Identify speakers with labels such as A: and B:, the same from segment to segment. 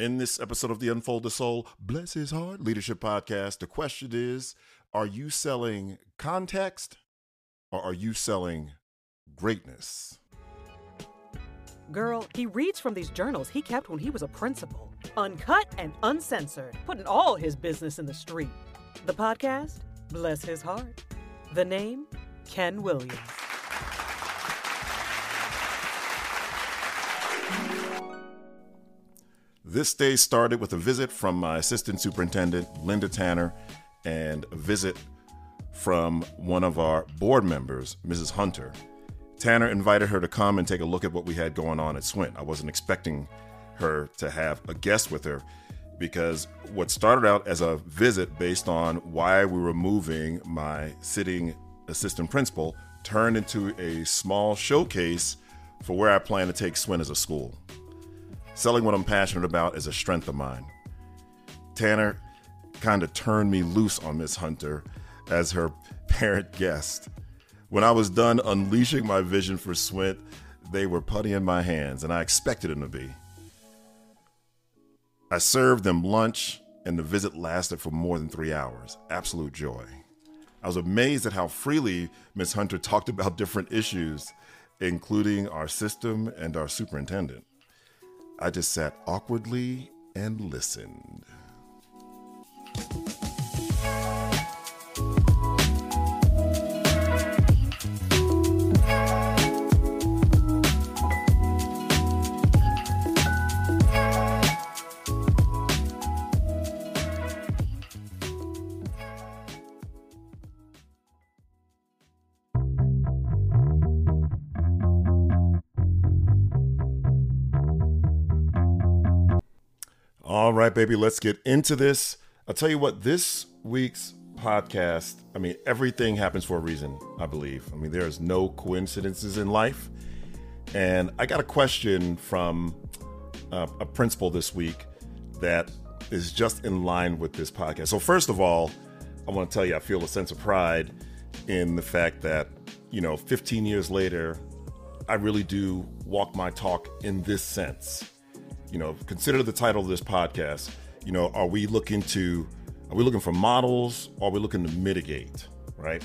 A: In this episode of the Unfold the Soul, bless his heart, leadership podcast, the question is Are you selling context or are you selling greatness?
B: Girl, he reads from these journals he kept when he was a principal, uncut and uncensored, putting all his business in the street. The podcast, bless his heart. The name, Ken Williams.
A: This day started with a visit from my assistant superintendent, Linda Tanner, and a visit from one of our board members, Mrs. Hunter. Tanner invited her to come and take a look at what we had going on at Swint. I wasn't expecting her to have a guest with her because what started out as a visit based on why we were moving my sitting assistant principal turned into a small showcase for where I plan to take Swint as a school. Selling what I'm passionate about is a strength of mine. Tanner kind of turned me loose on Miss Hunter as her parent guest. When I was done unleashing my vision for Swint, they were putty in my hands, and I expected them to be. I served them lunch, and the visit lasted for more than three hours. Absolute joy. I was amazed at how freely Miss Hunter talked about different issues, including our system and our superintendent. I just sat awkwardly and listened. All right, baby, let's get into this. I'll tell you what, this week's podcast, I mean, everything happens for a reason, I believe. I mean, there is no coincidences in life. And I got a question from uh, a principal this week that is just in line with this podcast. So, first of all, I want to tell you, I feel a sense of pride in the fact that, you know, 15 years later, I really do walk my talk in this sense you know, consider the title of this podcast. You know, are we looking to, are we looking for models? Or are we looking to mitigate? Right.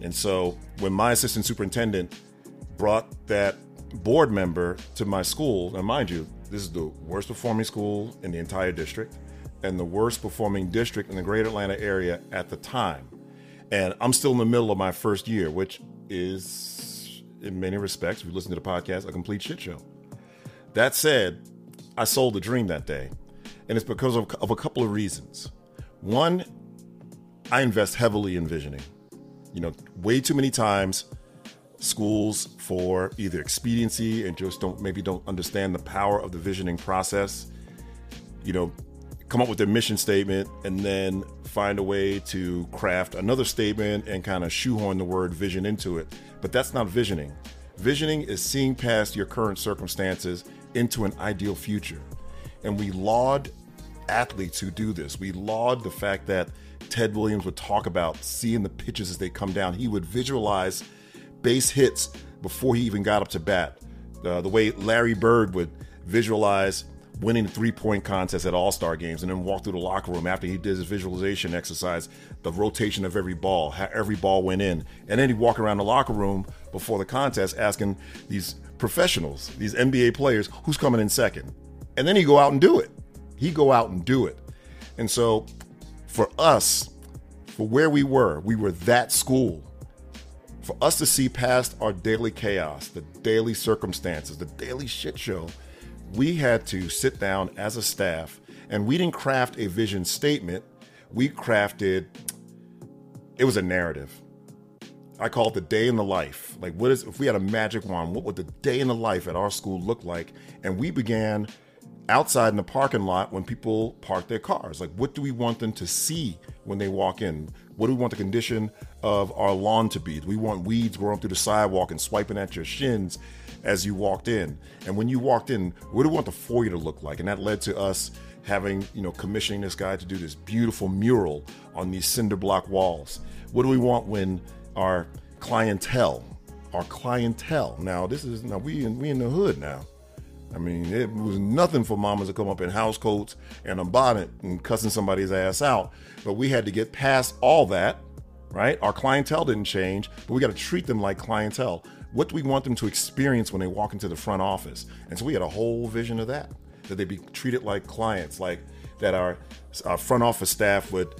A: And so when my assistant superintendent brought that board member to my school, and mind you, this is the worst performing school in the entire district and the worst performing district in the greater Atlanta area at the time. And I'm still in the middle of my first year, which is, in many respects, if you listen to the podcast, a complete shit show. That said, I sold the dream that day. And it's because of, of a couple of reasons. One, I invest heavily in visioning. You know, way too many times schools for either expediency and just don't maybe don't understand the power of the visioning process. You know, come up with their mission statement and then find a way to craft another statement and kind of shoehorn the word vision into it. But that's not visioning. Visioning is seeing past your current circumstances into an ideal future. And we laud athletes who do this. We laud the fact that Ted Williams would talk about seeing the pitches as they come down. He would visualize base hits before he even got up to bat. Uh, the way Larry Bird would visualize winning the three point contest at All Star games and then walk through the locker room after he did his visualization exercise, the rotation of every ball, how every ball went in. And then he'd walk around the locker room before the contest asking these professionals, these NBA players, who's coming in second. And then he go out and do it. He go out and do it. And so for us, for where we were, we were that school. For us to see past our daily chaos, the daily circumstances, the daily shit show, we had to sit down as a staff and we didn't craft a vision statement. We crafted, it was a narrative. I call it the day in the life. Like, what is, if we had a magic wand, what would the day in the life at our school look like? And we began outside in the parking lot when people park their cars. Like, what do we want them to see when they walk in? What do we want the condition of our lawn to be? Do we want weeds growing through the sidewalk and swiping at your shins as you walked in? And when you walked in, what do we want the foyer to look like? And that led to us having, you know, commissioning this guy to do this beautiful mural on these cinder block walls. What do we want when our clientele, our clientele. Now, this is now we in we in the hood now. I mean, it was nothing for mamas to come up in house coats and a bonnet and cussing somebody's ass out. But we had to get past all that, right? Our clientele didn't change, but we got to treat them like clientele. What do we want them to experience when they walk into the front office? And so we had a whole vision of that, that they be treated like clients, like that our, our front office staff would,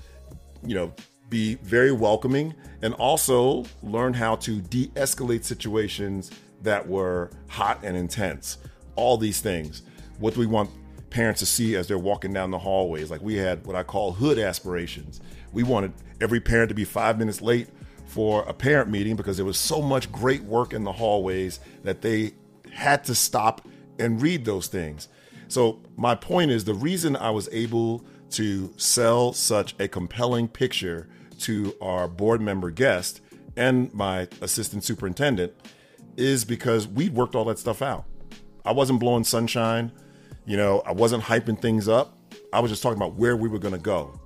A: you know, be very welcoming and also learn how to de escalate situations that were hot and intense. All these things. What do we want parents to see as they're walking down the hallways? Like we had what I call hood aspirations. We wanted every parent to be five minutes late for a parent meeting because there was so much great work in the hallways that they had to stop and read those things. So, my point is the reason I was able to sell such a compelling picture to our board member guest and my assistant superintendent is because we worked all that stuff out. I wasn't blowing sunshine, you know, I wasn't hyping things up. I was just talking about where we were going to go.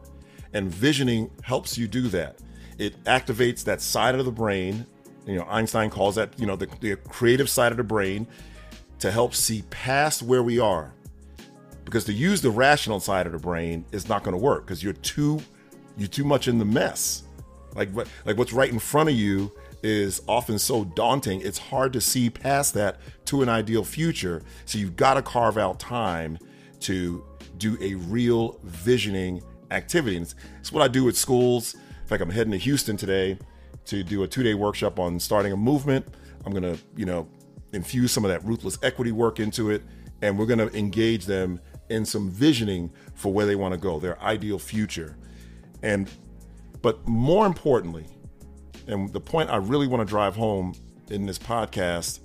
A: And visioning helps you do that. It activates that side of the brain. You know, Einstein calls that, you know, the, the creative side of the brain to help see past where we are. Because to use the rational side of the brain is not going to work because you're too you're too much in the mess. Like what like what's right in front of you is often so daunting. It's hard to see past that to an ideal future. So you've got to carve out time to do a real visioning activity. And it's, it's what I do at schools. In fact, I'm heading to Houston today to do a two-day workshop on starting a movement. I'm gonna, you know, infuse some of that ruthless equity work into it, and we're gonna engage them in some visioning for where they want to go, their ideal future. And but more importantly, and the point I really want to drive home in this podcast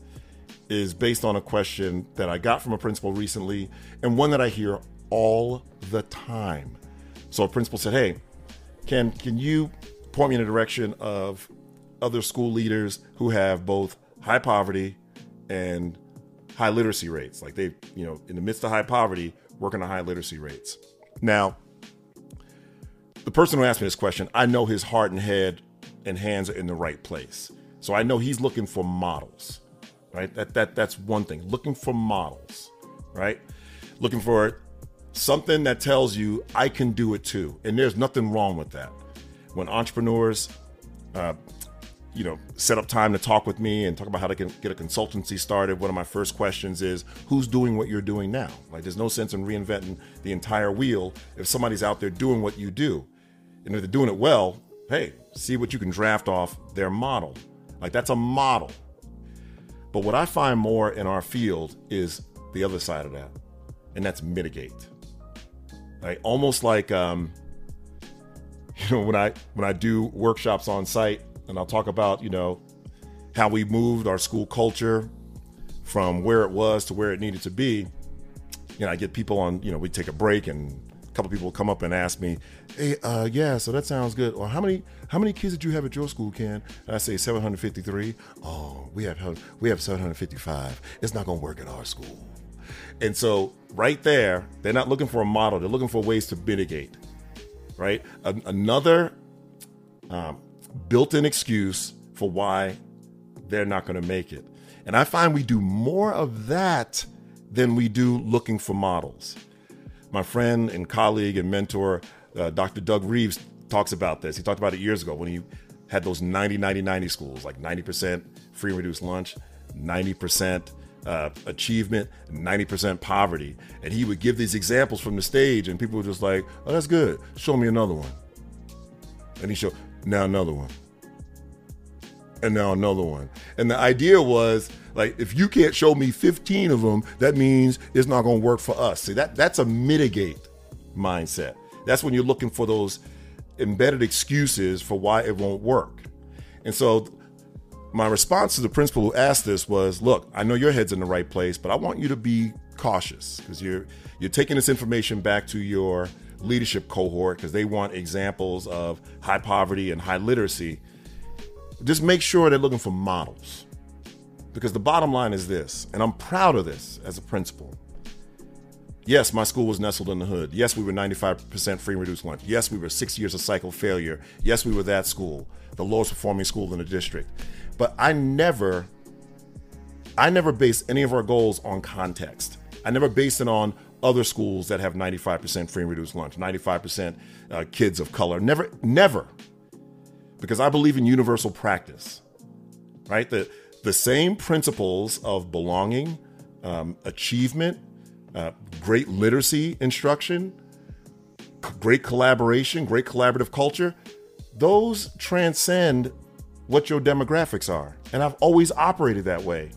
A: is based on a question that I got from a principal recently and one that I hear all the time. So a principal said, "Hey, can can you point me in the direction of other school leaders who have both high poverty and high literacy rates? Like they, you know, in the midst of high poverty, working on high literacy rates." Now, the person who asked me this question, I know his heart and head and hands are in the right place. So I know he's looking for models, right? That that that's one thing. Looking for models, right? Looking for something that tells you I can do it too. And there's nothing wrong with that. When entrepreneurs uh, you know, set up time to talk with me and talk about how to get a consultancy started, one of my first questions is who's doing what you're doing now? Like, there's no sense in reinventing the entire wheel if somebody's out there doing what you do. And if they're doing it well, hey, see what you can draft off their model. Like, that's a model. But what I find more in our field is the other side of that, and that's mitigate. Like, almost like, um, you know, when I when I do workshops on site and I'll talk about, you know, how we moved our school culture from where it was to where it needed to be. You know, I get people on, you know, we take a break and couple people come up and ask me, "Hey, uh, yeah, so that sounds good." Or how many how many kids did you have at your school, Ken? And I say 753. Oh, we have we have 755. It's not going to work at our school. And so right there, they're not looking for a model. They're looking for ways to mitigate. Right? A- another um, built in excuse for why they're not going to make it. And I find we do more of that than we do looking for models. My friend and colleague and mentor, uh, Dr. Doug Reeves, talks about this. He talked about it years ago when he had those 90 90 90 schools, like 90% free and reduced lunch, 90% uh, achievement, 90% poverty. And he would give these examples from the stage, and people were just like, oh, that's good. Show me another one. And he showed, now another one and now another one. And the idea was like if you can't show me 15 of them that means it's not going to work for us. See that that's a mitigate mindset. That's when you're looking for those embedded excuses for why it won't work. And so my response to the principal who asked this was look i know your head's in the right place but i want you to be cautious because you're you're taking this information back to your leadership cohort because they want examples of high poverty and high literacy. Just make sure they're looking for models. Because the bottom line is this, and I'm proud of this as a principal. Yes, my school was nestled in the hood. Yes, we were 95% free and reduced lunch. Yes, we were six years of cycle failure. Yes, we were that school, the lowest performing school in the district. But I never, I never based any of our goals on context. I never based it on other schools that have 95% free and reduced lunch, 95% uh, kids of color. Never, never. Because I believe in universal practice, right? The, the same principles of belonging, um, achievement, uh, great literacy instruction, great collaboration, great collaborative culture, those transcend what your demographics are. And I've always operated that way.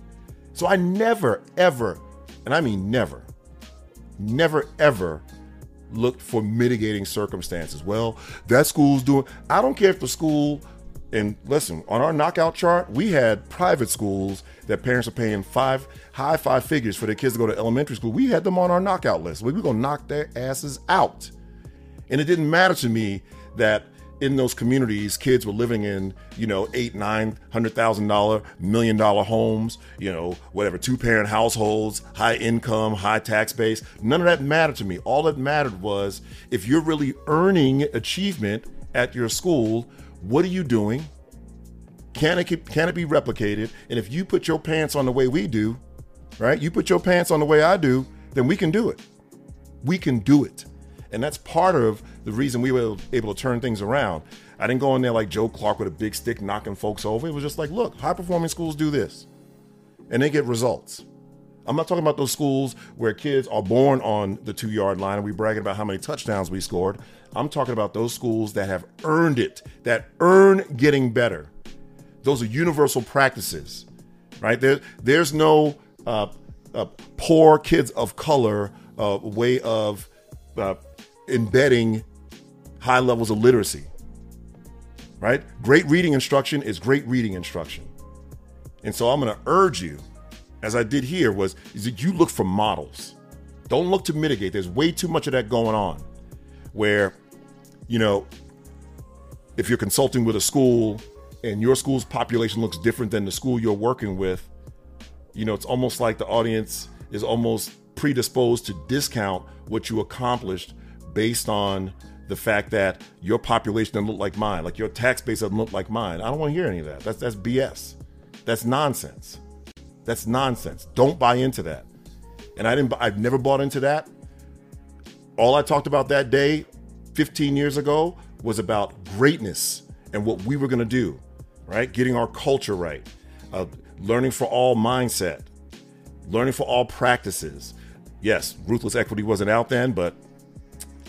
A: So I never, ever, and I mean never, never, ever looked for mitigating circumstances. Well, that school's doing, I don't care if the school, and listen, on our knockout chart, we had private schools that parents are paying five, high five figures for their kids to go to elementary school. We had them on our knockout list. We were going to knock their asses out. And it didn't matter to me that in those communities, kids were living in, you know, eight, nine hundred thousand dollar, million dollar homes, you know, whatever, two parent households, high income, high tax base. None of that mattered to me. All that mattered was if you're really earning achievement at your school, what are you doing? Can it can it be replicated? And if you put your pants on the way we do, right? You put your pants on the way I do, then we can do it. We can do it. And that's part of the reason we were able to turn things around. I didn't go in there like Joe Clark with a big stick knocking folks over. It was just like, look, high performing schools do this and they get results. I'm not talking about those schools where kids are born on the two yard line and we bragging about how many touchdowns we scored. I'm talking about those schools that have earned it, that earn getting better. Those are universal practices, right? There, there's no uh, uh, poor kids of color uh, way of uh, embedding high levels of literacy. Right? Great reading instruction is great reading instruction. And so I'm going to urge you, as I did here, was is that you look for models. Don't look to mitigate. There's way too much of that going on where, you know, if you're consulting with a school and your school's population looks different than the school you're working with, you know, it's almost like the audience is almost predisposed to discount what you accomplished based on the fact that your population doesn't look like mine, like your tax base doesn't look like mine. I don't want to hear any of that. That's that's BS. That's nonsense. That's nonsense. Don't buy into that. And I didn't. I've never bought into that. All I talked about that day, 15 years ago, was about greatness and what we were going to do. Right, getting our culture right, uh, learning for all mindset, learning for all practices. Yes, ruthless equity wasn't out then, but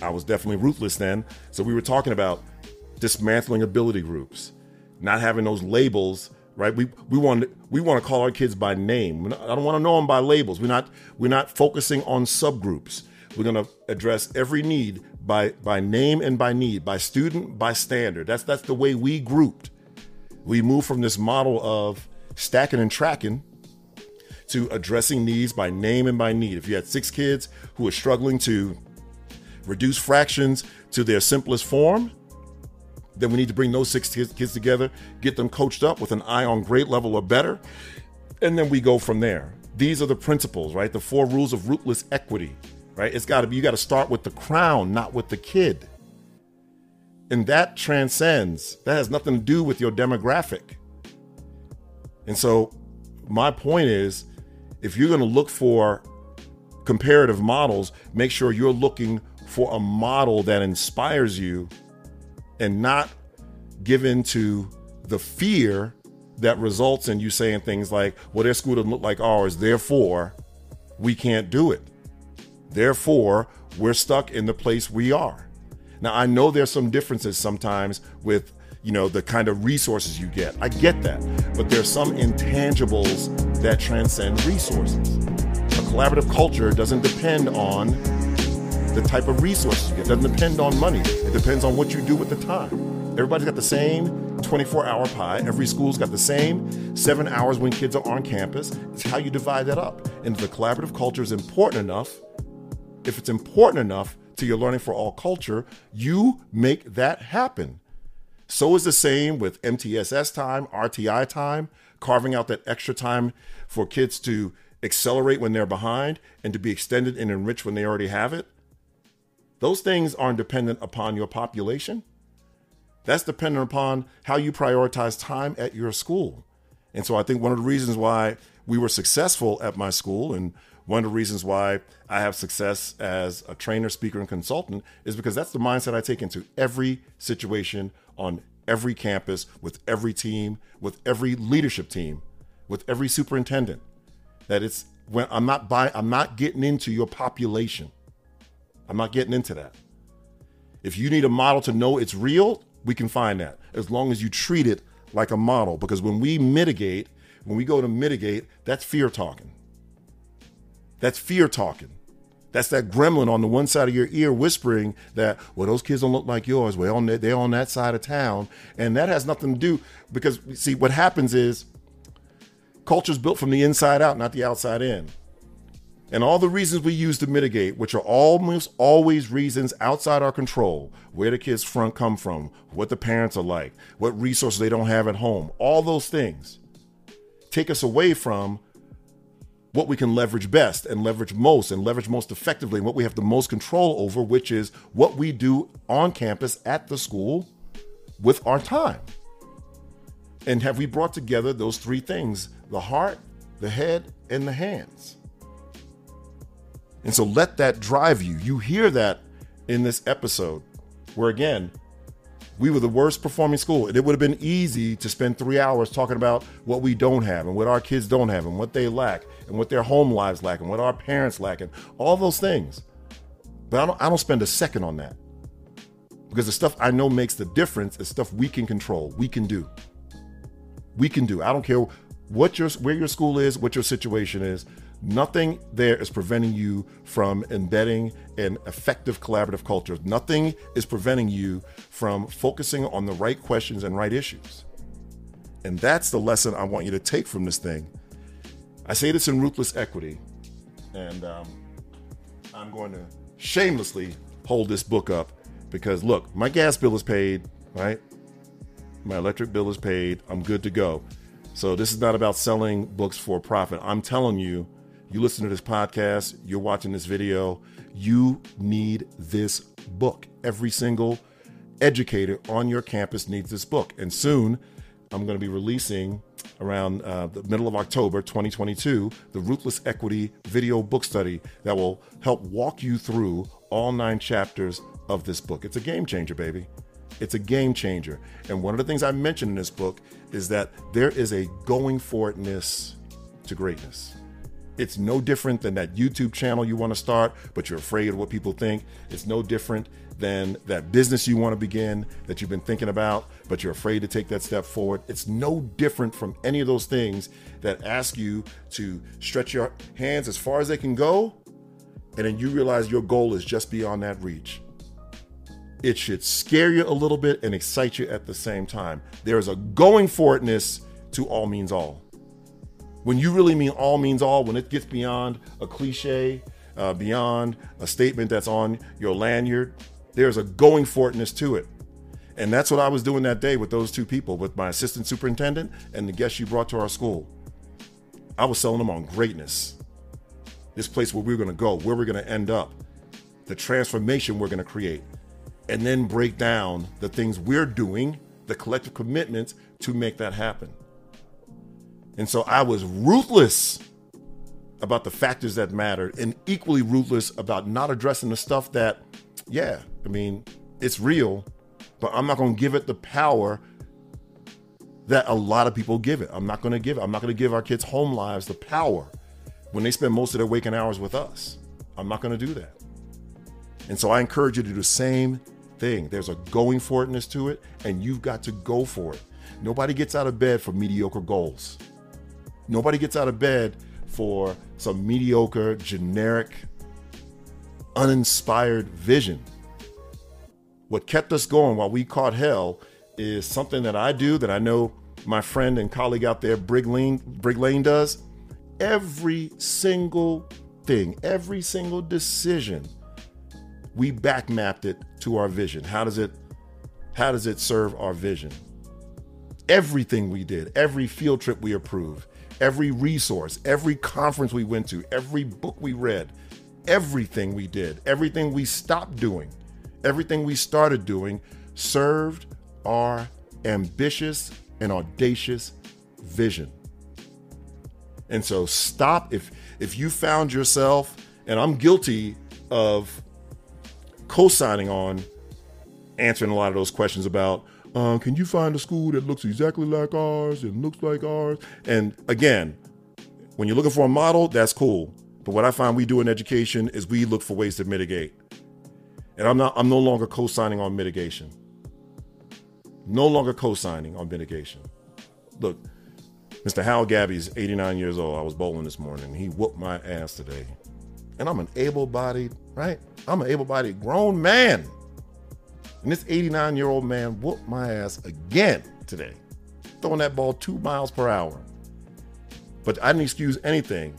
A: I was definitely ruthless then. So we were talking about dismantling ability groups, not having those labels, right? We we want we want to call our kids by name. I don't want to know them by labels. We're not we're not focusing on subgroups. We're going to address every need by by name and by need, by student, by standard. That's that's the way we grouped. We moved from this model of stacking and tracking to addressing needs by name and by need. If you had six kids who are struggling to reduce fractions to their simplest form, then we need to bring those six kids together, get them coached up with an eye on grade level or better, and then we go from there. These are the principles, right? The four rules of ruthless equity, right? It's got to be, you got to start with the crown, not with the kid. And that transcends, that has nothing to do with your demographic. And so, my point is if you're going to look for comparative models, make sure you're looking for a model that inspires you and not give in to the fear that results in you saying things like, well, their school doesn't look like ours, therefore, we can't do it. Therefore, we're stuck in the place we are. Now, I know there's some differences sometimes with, you know, the kind of resources you get. I get that. But there's some intangibles that transcend resources. A collaborative culture doesn't depend on the type of resources you get. It doesn't depend on money. It depends on what you do with the time. Everybody's got the same 24 hour pie. Every school's got the same seven hours when kids are on campus. It's how you divide that up. And the collaborative culture is important enough, if it's important enough to your learning for all culture, you make that happen. So is the same with MTSS time, RTI time, carving out that extra time for kids to accelerate when they're behind and to be extended and enriched when they already have it. Those things aren't dependent upon your population. That's dependent upon how you prioritize time at your school. And so I think one of the reasons why we were successful at my school and One of the reasons why I have success as a trainer, speaker, and consultant is because that's the mindset I take into every situation on every campus, with every team, with every leadership team, with every superintendent. That it's when I'm not buying, I'm not getting into your population. I'm not getting into that. If you need a model to know it's real, we can find that as long as you treat it like a model. Because when we mitigate, when we go to mitigate, that's fear talking. That's fear talking. That's that gremlin on the one side of your ear whispering that, well, those kids don't look like yours. Well, they're on that side of town. And that has nothing to do because, see, what happens is culture's built from the inside out, not the outside in. And all the reasons we use to mitigate, which are almost always reasons outside our control, where the kids front come from, what the parents are like, what resources they don't have at home, all those things take us away from what we can leverage best and leverage most and leverage most effectively and what we have the most control over, which is what we do on campus at the school with our time. And have we brought together those three things the heart, the head, and the hands? And so let that drive you. You hear that in this episode, where again, we were the worst performing school. And it would have been easy to spend three hours talking about what we don't have and what our kids don't have and what they lack and what their home lives lack and what our parents lack and all those things. But I don't, I don't spend a second on that because the stuff I know makes the difference is stuff we can control, we can do. We can do. I don't care what your where your school is, what your situation is. Nothing there is preventing you from embedding an effective collaborative culture. Nothing is preventing you from focusing on the right questions and right issues. And that's the lesson I want you to take from this thing. I say this in Ruthless Equity, and um, I'm going to shamelessly hold this book up because look, my gas bill is paid, right? My electric bill is paid. I'm good to go. So this is not about selling books for profit. I'm telling you, you listen to this podcast, you're watching this video, you need this book. Every single educator on your campus needs this book. And soon, I'm going to be releasing around uh, the middle of October 2022 the Ruthless Equity video book study that will help walk you through all nine chapters of this book. It's a game changer, baby. It's a game changer. And one of the things I mentioned in this book is that there is a going for itness to greatness. It's no different than that YouTube channel you want to start, but you're afraid of what people think. It's no different than that business you want to begin that you've been thinking about, but you're afraid to take that step forward. It's no different from any of those things that ask you to stretch your hands as far as they can go, and then you realize your goal is just beyond that reach. It should scare you a little bit and excite you at the same time. There is a going for itness to all means all. When you really mean all means all, when it gets beyond a cliche, uh, beyond a statement that's on your lanyard, there's a going for itness to it. And that's what I was doing that day with those two people, with my assistant superintendent and the guests you brought to our school. I was selling them on greatness. This place where we're going to go, where we're going to end up, the transformation we're going to create, and then break down the things we're doing, the collective commitments to make that happen. And so I was ruthless about the factors that mattered and equally ruthless about not addressing the stuff that, yeah, I mean, it's real, but I'm not going to give it the power that a lot of people give it. I'm not going to give it. I'm not going to give our kids' home lives the power when they spend most of their waking hours with us. I'm not going to do that. And so I encourage you to do the same thing. There's a going for itness to it, and you've got to go for it. Nobody gets out of bed for mediocre goals. Nobody gets out of bed for some mediocre, generic, uninspired vision. What kept us going while we caught hell is something that I do that I know my friend and colleague out there, Brig Leane, Brig Leane does. Every single thing, every single decision we back mapped it to our vision. How does it how does it serve our vision? Everything we did, every field trip we approved, every resource, every conference we went to, every book we read, everything we did, everything we stopped doing, everything we started doing served our ambitious and audacious vision. And so stop if if you found yourself, and I'm guilty of co-signing on answering a lot of those questions about uh, can you find a school that looks exactly like ours and looks like ours? And again, when you're looking for a model, that's cool. But what I find we do in education is we look for ways to mitigate. And I'm not I'm no longer co-signing on mitigation. No longer co-signing on mitigation. Look, Mr. Hal Gabby's 89 years old. I was bowling this morning. He whooped my ass today. And I'm an able-bodied, right? I'm an able-bodied grown man. And this 89 year old man whooped my ass again today, throwing that ball two miles per hour. But I didn't excuse anything.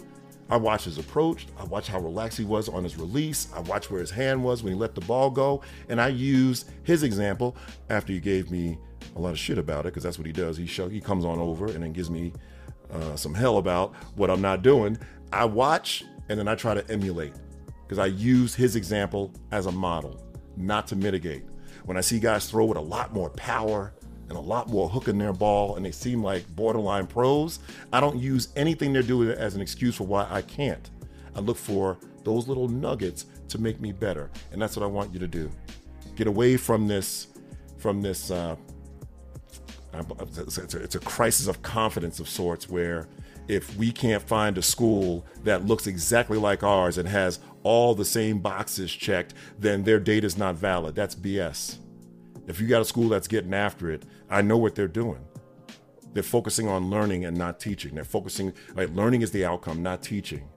A: I watched his approach. I watched how relaxed he was on his release. I watched where his hand was when he let the ball go. And I used his example after he gave me a lot of shit about it, because that's what he does. He show he comes on over and then gives me uh, some hell about what I'm not doing. I watch and then I try to emulate because I use his example as a model, not to mitigate. When I see guys throw with a lot more power and a lot more hook in their ball and they seem like borderline pros, I don't use anything they're doing as an excuse for why I can't. I look for those little nuggets to make me better. And that's what I want you to do. Get away from this, from this, uh, it's a, it's a crisis of confidence of sorts where if we can't find a school that looks exactly like ours and has all the same boxes checked, then their data is not valid. That's BS. If you got a school that's getting after it, I know what they're doing. They're focusing on learning and not teaching. They're focusing, like, learning is the outcome, not teaching.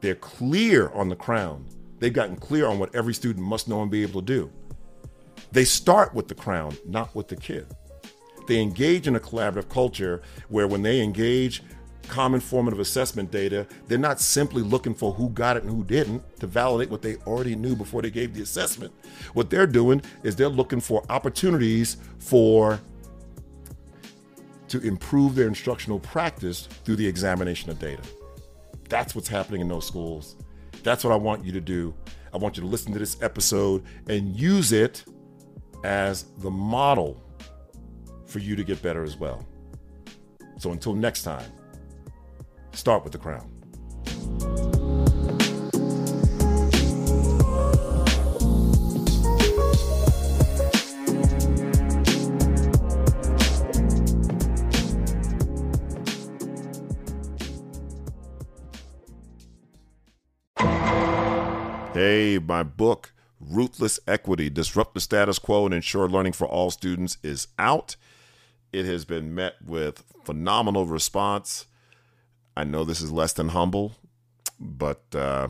A: They're clear on the crown. They've gotten clear on what every student must know and be able to do. They start with the crown, not with the kid. They engage in a collaborative culture where when they engage common formative assessment data, they're not simply looking for who got it and who didn't to validate what they already knew before they gave the assessment. What they're doing is they're looking for opportunities for to improve their instructional practice through the examination of data. That's what's happening in those schools. That's what I want you to do. I want you to listen to this episode and use it as the model for you to get better as well. So until next time, Start with the crown. Hey, my book, Ruthless Equity Disrupt the Status Quo and Ensure Learning for All Students, is out. It has been met with phenomenal response. I know this is less than humble, but uh,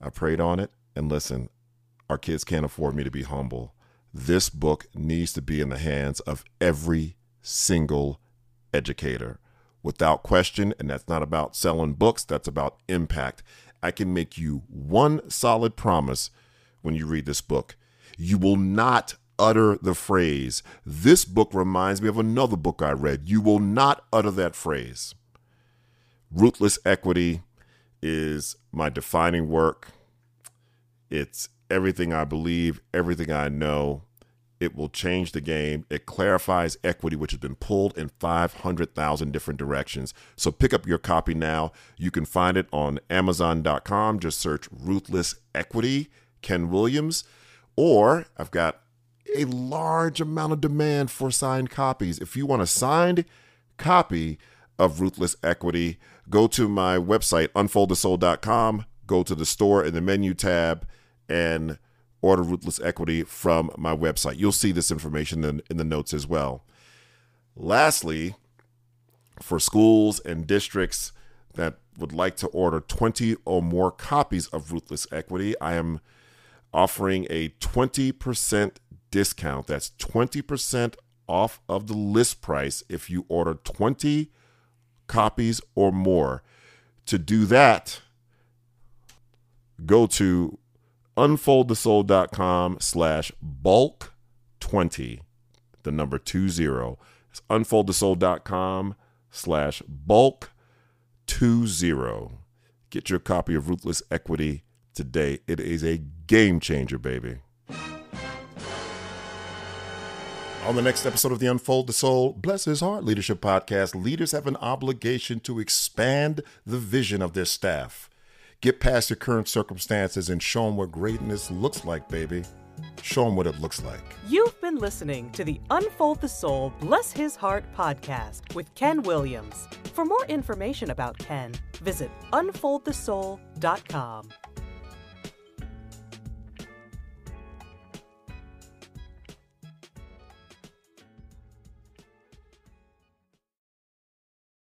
A: I prayed on it. And listen, our kids can't afford me to be humble. This book needs to be in the hands of every single educator without question. And that's not about selling books, that's about impact. I can make you one solid promise when you read this book. You will not utter the phrase, This book reminds me of another book I read. You will not utter that phrase. Ruthless Equity is my defining work. It's everything I believe, everything I know. It will change the game. It clarifies equity, which has been pulled in 500,000 different directions. So pick up your copy now. You can find it on Amazon.com. Just search Ruthless Equity, Ken Williams. Or I've got a large amount of demand for signed copies. If you want a signed copy of Ruthless Equity, go to my website, unfoldthesoul.com, go to the store in the menu tab, and order Ruthless Equity from my website. You'll see this information in, in the notes as well. Lastly, for schools and districts that would like to order 20 or more copies of Ruthless Equity, I am offering a 20% discount. That's 20% off of the list price if you order 20 copies or more. To do that, go to unfoldthesoul.com slash bulk 20, the number 20. It's unfoldthesoul.com slash bulk 20. Get your copy of Ruthless Equity today. It is a game changer, baby. On the next episode of the Unfold the Soul, Bless His Heart Leadership Podcast, leaders have an obligation to expand the vision of their staff. Get past your current circumstances and show them what greatness looks like, baby. Show them what it looks like.
B: You've been listening to the Unfold the Soul, Bless His Heart podcast with Ken Williams. For more information about Ken, visit unfoldthesoul.com.